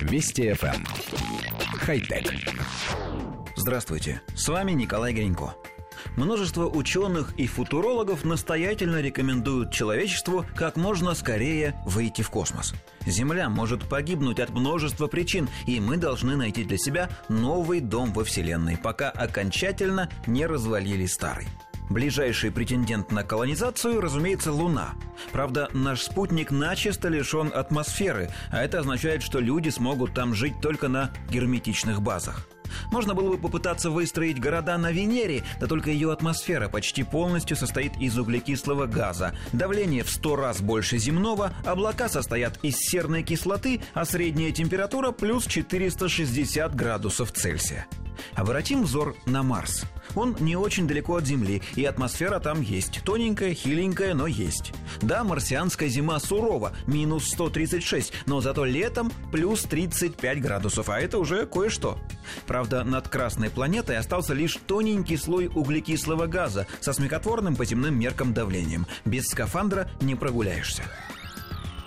Вести FM. Эм. Хай-тек. Здравствуйте, с вами Николай Гринько. Множество ученых и футурологов настоятельно рекомендуют человечеству как можно скорее выйти в космос. Земля может погибнуть от множества причин, и мы должны найти для себя новый дом во Вселенной, пока окончательно не развалили старый. Ближайший претендент на колонизацию, разумеется, Луна. Правда, наш спутник начисто лишен атмосферы, а это означает, что люди смогут там жить только на герметичных базах. Можно было бы попытаться выстроить города на Венере, да только ее атмосфера почти полностью состоит из углекислого газа. Давление в 100 раз больше земного, облака состоят из серной кислоты, а средняя температура плюс 460 градусов Цельсия. Обратим взор на Марс. Он не очень далеко от Земли, и атмосфера там есть. Тоненькая, хиленькая, но есть. Да, марсианская зима сурова, минус 136, но зато летом плюс 35 градусов, а это уже кое-что. Правда, над Красной планетой остался лишь тоненький слой углекислого газа со смехотворным по земным меркам давлением. Без скафандра не прогуляешься.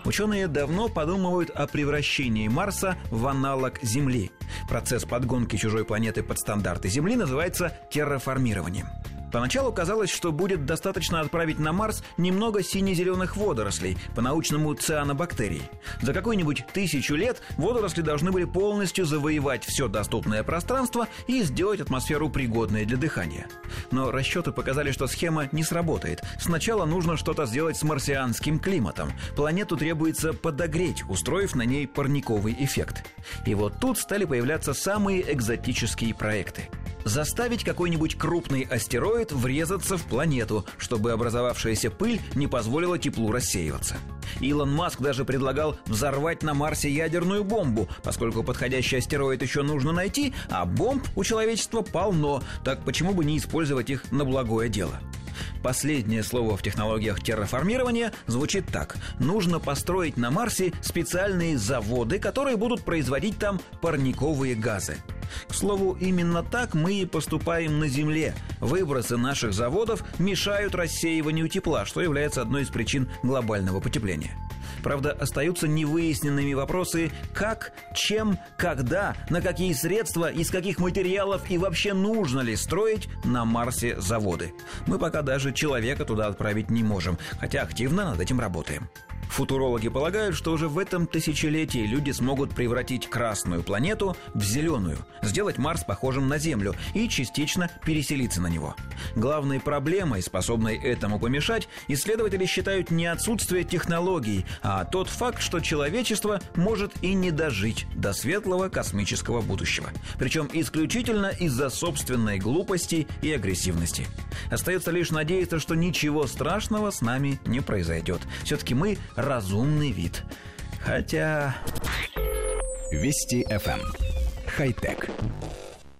Ученые давно подумывают о превращении Марса в аналог Земли. Процесс подгонки чужой планеты под стандарты Земли называется терраформированием. Поначалу казалось, что будет достаточно отправить на Марс немного сине-зеленых водорослей, по-научному цианобактерий. За какую-нибудь тысячу лет водоросли должны были полностью завоевать все доступное пространство и сделать атмосферу пригодной для дыхания. Но расчеты показали, что схема не сработает. Сначала нужно что-то сделать с марсианским климатом. Планету требуется подогреть, устроив на ней парниковый эффект. И вот тут стали появляться самые экзотические проекты – заставить какой-нибудь крупный астероид врезаться в планету, чтобы образовавшаяся пыль не позволила теплу рассеиваться. Илон Маск даже предлагал взорвать на Марсе ядерную бомбу, поскольку подходящий астероид еще нужно найти, а бомб у человечества полно, так почему бы не использовать их на благое дело? Последнее слово в технологиях терраформирования звучит так. Нужно построить на Марсе специальные заводы, которые будут производить там парниковые газы. К слову, именно так мы и поступаем на Земле. Выбросы наших заводов мешают рассеиванию тепла, что является одной из причин глобального потепления. Правда, остаются невыясненными вопросы как, чем, когда, на какие средства, из каких материалов и вообще нужно ли строить на Марсе заводы. Мы пока даже человека туда отправить не можем, хотя активно над этим работаем. Футурологи полагают, что уже в этом тысячелетии люди смогут превратить красную планету в зеленую, сделать Марс похожим на Землю и частично переселиться на него. Главной проблемой, способной этому помешать, исследователи считают не отсутствие технологий, а тот факт, что человечество может и не дожить до светлого космического будущего. Причем исключительно из-за собственной глупости и агрессивности. Остается лишь надеяться, что ничего страшного с нами не произойдет. Все-таки мы разумный вид. Хотя... Вести FM. Эм. Хай-тек.